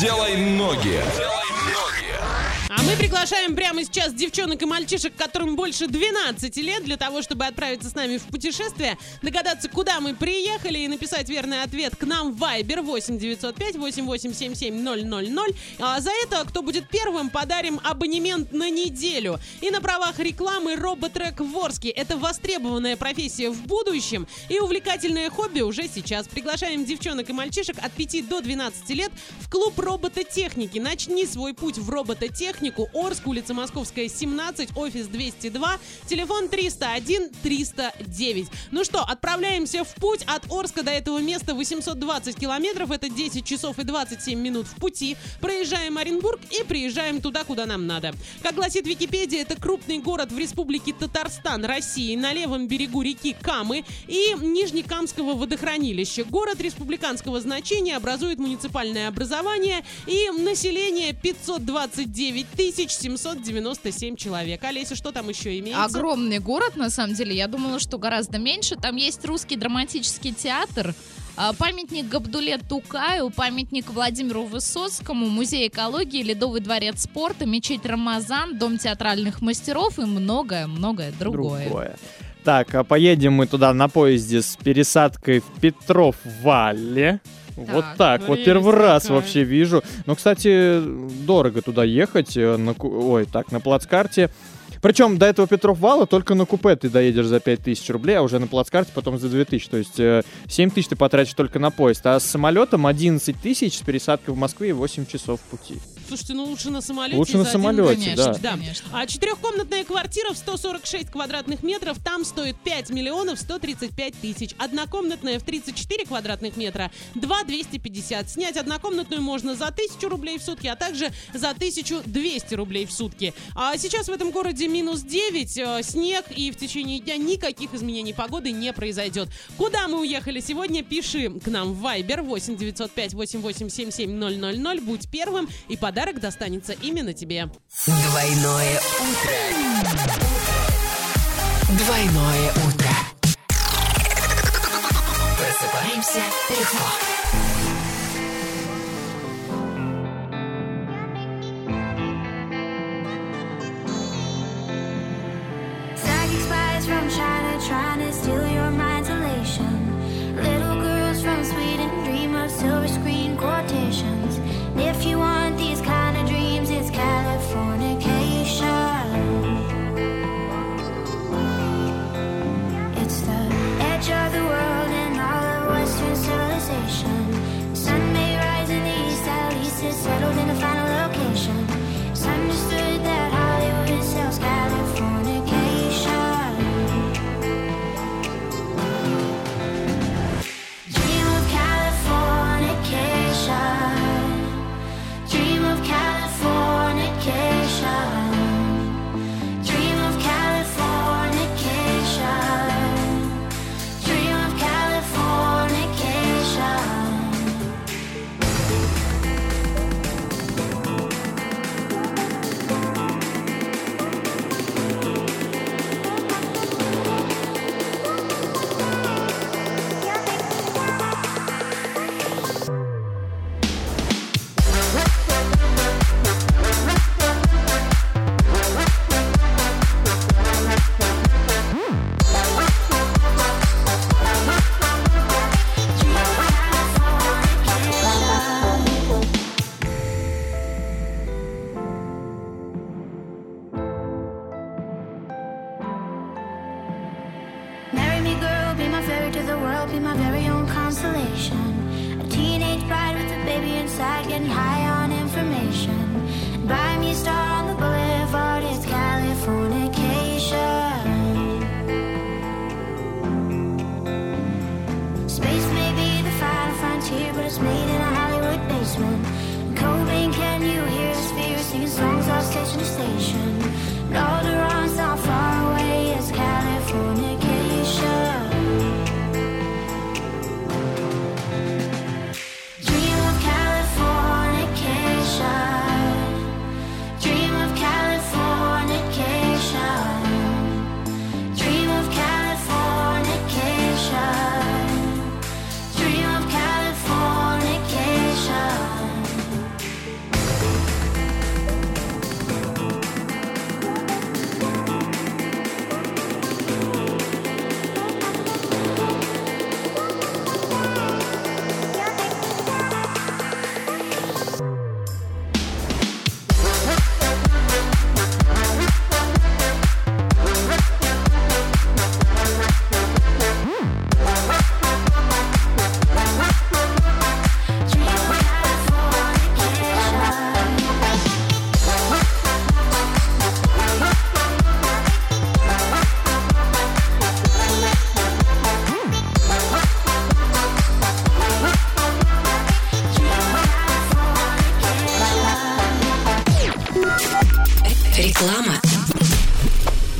Делай ноги. А мы приглашаем прямо сейчас девчонок и мальчишек, которым больше 12 лет, для того, чтобы отправиться с нами в путешествие, догадаться, куда мы приехали и написать верный ответ к нам в Viber 8 905 8877 000. А за это, кто будет первым, подарим абонемент на неделю. И на правах рекламы роботрек в. Это востребованная профессия в будущем и увлекательное хобби уже сейчас. Приглашаем девчонок и мальчишек от 5 до 12 лет в клуб робототехники. Начни свой путь в робототехнику Орск, улица Московская, 17, офис 202, телефон 301 309. Ну что, отправляемся в путь. От Орска до этого места 820 километров. Это 10 часов и 27 минут в пути. Проезжаем Оренбург и приезжаем туда, куда нам надо. Как гласит Википедия, это крупный город в республике Татарстан, России, на левом берегу реки Камы и Нижнекамского водохранилища. Город республиканского значения образует муниципальное образование и население 529 797 человек. Олеся, что там еще имеется? Огромный город, на самом деле. Я думала, что гораздо меньше. Там есть русский драматический театр, а, памятник Габдуле Тукаю, памятник Владимиру Высоцкому, музей экологии, Ледовый дворец спорта, мечеть Рамазан, дом театральных мастеров и многое-многое другое. другое. Так, а поедем мы туда на поезде с пересадкой в Петров-Валле. Вот так, вот первый раз такая. вообще вижу. Но, кстати, дорого туда ехать. э, На, ой, так, на плацкарте. Причем до этого Петров Вала только на купе ты доедешь за 5000 рублей, а уже на плацкарте потом за 2000. То есть э, 7 тысяч ты потратишь только на поезд. А с самолетом 11 тысяч с пересадкой в Москве и 8 часов пути. Слушайте, ну лучше на самолете. Лучше на за один- самолете, Конечно, да. Да. конечно. А четырехкомнатная квартира в 146 квадратных метров, там стоит 5 миллионов 135 тысяч. Однокомнатная в 34 квадратных метра 2 250. Снять однокомнатную можно за 1000 рублей в сутки, а также за 1200 рублей в сутки. А сейчас в этом городе минус 9, э, снег, и в течение дня никаких изменений погоды не произойдет. Куда мы уехали сегодня? Пиши к нам в Viber 8 905 8877 000. Будь первым, и подарок достанется именно тебе. Двойное утро. Двойное утро. Просыпаемся легко.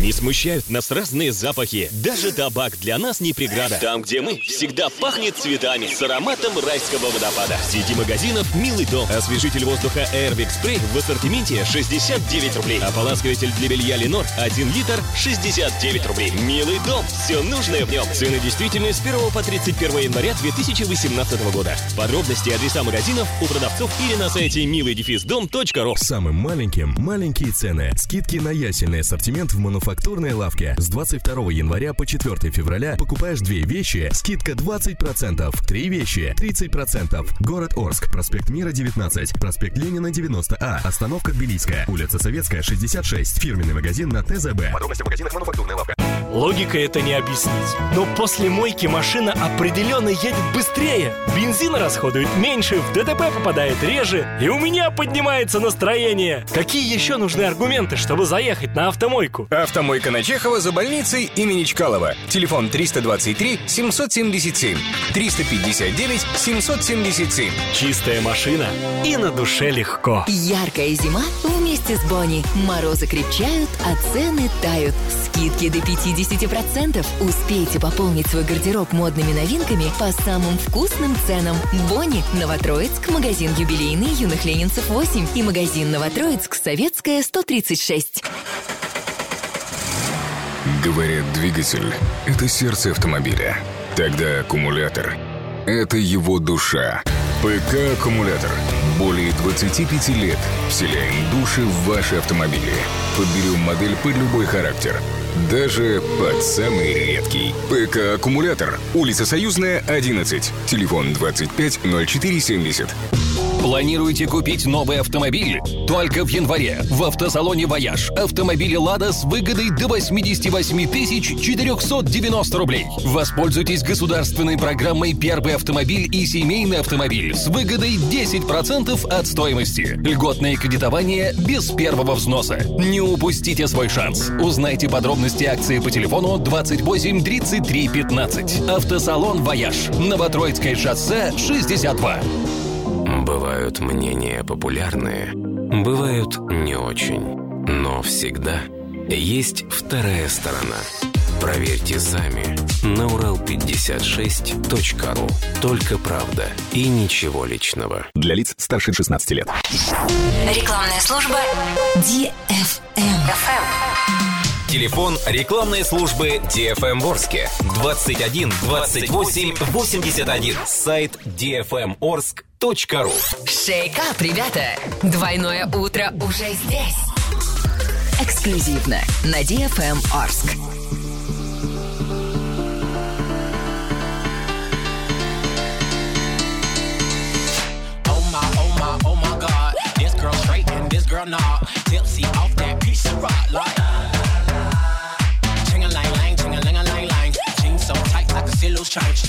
Не смущают нас разные запахи. Даже табак для нас не преграда. Там, где мы, всегда пахнет цветами с ароматом райского водопада. В сети магазинов «Милый дом». Освежитель воздуха Airwick Spray в ассортименте 69 рублей. Ополаскиватель для белья Ленор 1 литр 69 рублей. «Милый дом». Все нужное в нем. Цены действительны с 1 по 31 января 2018 года. Подробности адреса магазинов у продавцов или на сайте милый-дом.ру. Самым маленьким – маленькие цены. Скидки на ясельный ассортимент в мануфактурной лавке. С 22 января по 4 февраля покупаешь две вещи – скидка 20%. Три вещи – 30%. Город Орск, проспект Мира, 19. Проспект Ленина, 90А. Остановка Тбилисская. Улица Советская, 66. Фирменный магазин на ТЗБ. Подробности в магазинах мануфактурная лавка. Логика это не объяснить. Но после мойки машина определенно едет быстрее. Бензин расходует меньше, в ДТП попадает реже, и у меня поднимается настроение. Какие еще нужны аргументы, чтобы заехать на автомойку? Автомойка на Чехова за больницей имени Чкалова. Телефон 323 777 359 777. Чистая машина и на душе легко. Яркая зима вместе с Бонни. Морозы крепчают, а цены тают. Скидки до 50%. Успейте пополнить свой гардероб модными новинками по самым вкусным ценам. Бонни, Новотроицк, магазин юбилейный юных ленинцев 8 и магазин Новотроицк, Советская, 136. Говорят, двигатель – это сердце автомобиля. Тогда аккумулятор – это его душа. ПК-аккумулятор. Более 25 лет вселяем души в ваши автомобили. Подберем модель под любой характер. Даже под самый редкий. ПК-аккумулятор. Улица Союзная, 11. Телефон 25 0470. Планируете купить новый автомобиль? Только в январе в автосалоне «Вояж» автомобили «Лада» с выгодой до 88 490 рублей. Воспользуйтесь государственной программой «Первый автомобиль» и «Семейный автомобиль» с выгодой 10% от стоимости. Льготное кредитование без первого взноса. Не упустите свой шанс. Узнайте подробности акции по телефону 28 33 15. Автосалон «Вояж». Новотроицкое шоссе 62. Бывают мнения популярные, бывают не очень. Но всегда есть вторая сторона. Проверьте сами на урал56.ру. Только правда и ничего личного. Для лиц старше 16 лет. Рекламная служба DFM. Телефон рекламной службы DFM Орске 21 28 81. Сайт dfmorsk.ru Шейкап, ребята! Двойное утро уже здесь. Эксклюзивно на DFM Орск. Oh my, oh my, oh my God. This girl straight and this girl not. Tipsy off that piece of rock. child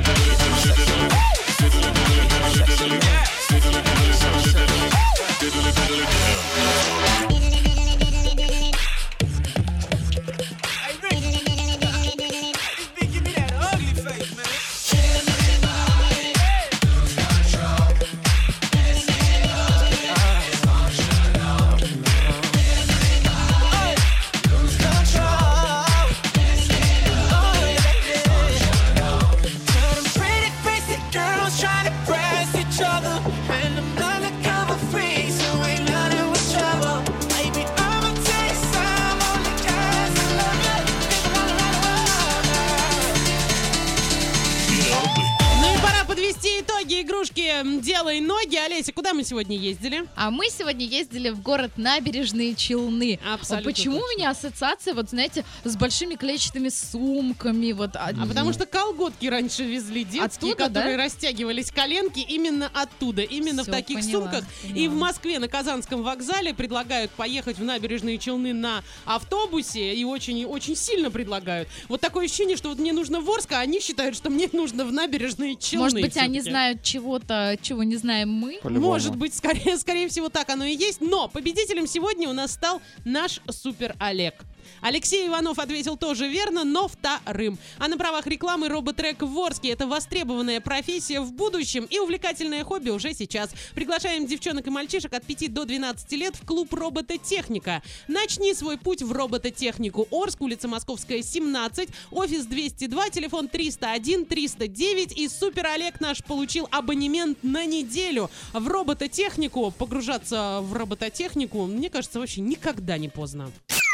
do do ноги игрушки, делай ноги. Олеся, куда мы сегодня ездили? А мы сегодня ездили в город Набережные Челны. Абсолютно А Почему точно. у меня ассоциация, вот знаете, с большими клетчатыми сумками, вот. А потому что колготки раньше везли детские, Оттуда, которые да? растягивались коленки именно оттуда, именно Всё, в таких поняла, сумках. И в поняла. Москве на Казанском вокзале предлагают поехать в набережные Челны на автобусе и очень очень сильно предлагают. Вот такое ощущение, что вот мне нужно в Орск, а они считают, что мне нужно в набережные Челны. Может быть, они всё-таки. Знают чего-то, чего не знаем мы. По-любому. Может быть, скорее, скорее всего, так оно и есть. Но победителем сегодня у нас стал наш супер Олег. Алексей Иванов ответил тоже верно, но вторым. А на правах рекламы роботрек в Орске – это востребованная профессия в будущем и увлекательное хобби уже сейчас. Приглашаем девчонок и мальчишек от 5 до 12 лет в клуб «Робототехника». Начни свой путь в робототехнику. Орск, улица Московская, 17, офис 202, телефон 301 309. И супер Олег наш получил абонемент на неделю в робототехнику. Погружаться в робототехнику, мне кажется, вообще никогда не поздно.